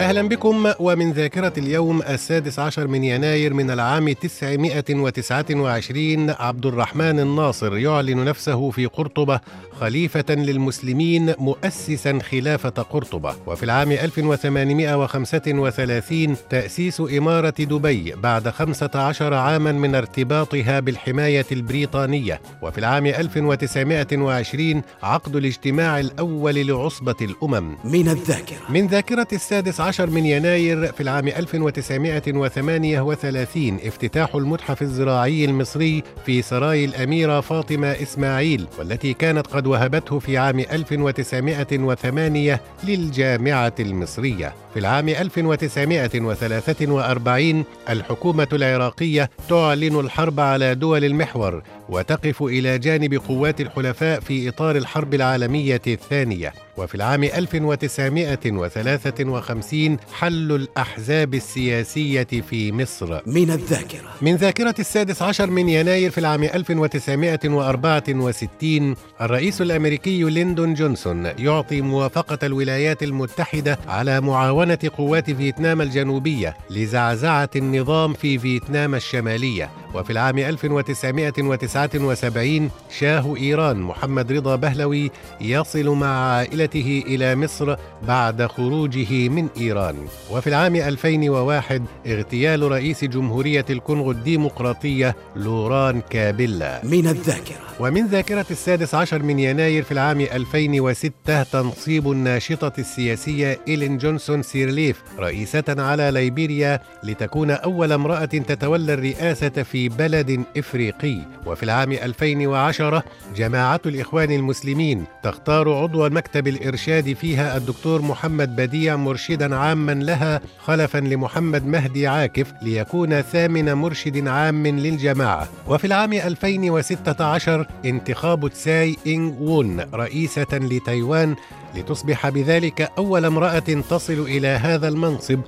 أهلا بكم ومن ذاكرة اليوم السادس عشر من يناير من العام 929 عبد الرحمن الناصر يعلن نفسه في قرطبة خليفة للمسلمين مؤسسا خلافة قرطبة. وفي العام 1835 تأسيس إمارة دبي بعد 15 عاما من ارتباطها بالحماية البريطانية. وفي العام 1920 عقد الاجتماع الأول لعصبة الأمم. من الذاكرة. من ذاكرة السادس عشر من يناير في العام 1938 افتتاح المتحف الزراعي المصري في سراي الأميرة فاطمة إسماعيل والتي كانت قد وهبته في عام 1908 للجامعة المصرية. في العام 1943 الحكومة العراقية تعلن الحرب على دول المحور وتقف إلى جانب قوات الحلفاء في إطار الحرب العالمية الثانية. وفي العام 1953 حل الأحزاب السياسية في مصر. من الذاكرة. من ذاكرة السادس عشر من يناير في العام 1964 الرئيس الأمريكي ليندون جونسون يعطي موافقة الولايات المتحدة على معاونة قوات فيتنام الجنوبية لزعزعة النظام في فيتنام الشمالية. وفي العام 1979 شاه إيران محمد رضا بهلوي يصل مع عائلته إلى مصر بعد خروجه من إيران. وفي العام 2001 اغتيال رئيس جمهورية الكونغو الديمقراطية لوران كابيلا. من الذاكرة. ومن ذاكرة السادس عشر من يناير في العام 2006 تنصيب الناشطة السياسية إيلين جونسون سيرليف رئيسة على ليبيريا لتكون أول امرأة تتولى الرئاسة في بلد إفريقي. وفي العام 2010 جماعة الإخوان المسلمين تختار عضو مكتب الإرشاد فيها الدكتور محمد بديع مرشدا عاما لها خلفا لمحمد مهدي عاكف ليكون ثامن مرشد عام للجماعة. وفي العام 2016 انتخاب تساي إنغ وون رئيسة لتايوان لتصبح بذلك أول امرأة تصل إلى هذا المنصب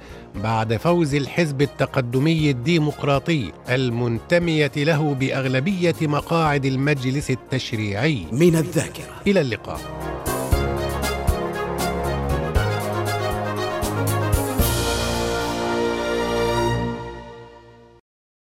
بعد فوز الحزب التقدمي الديمقراطي المنتمية له بأغلبية مقاعد المجلس التشريعي. من الذاكرة. إلى اللقاء.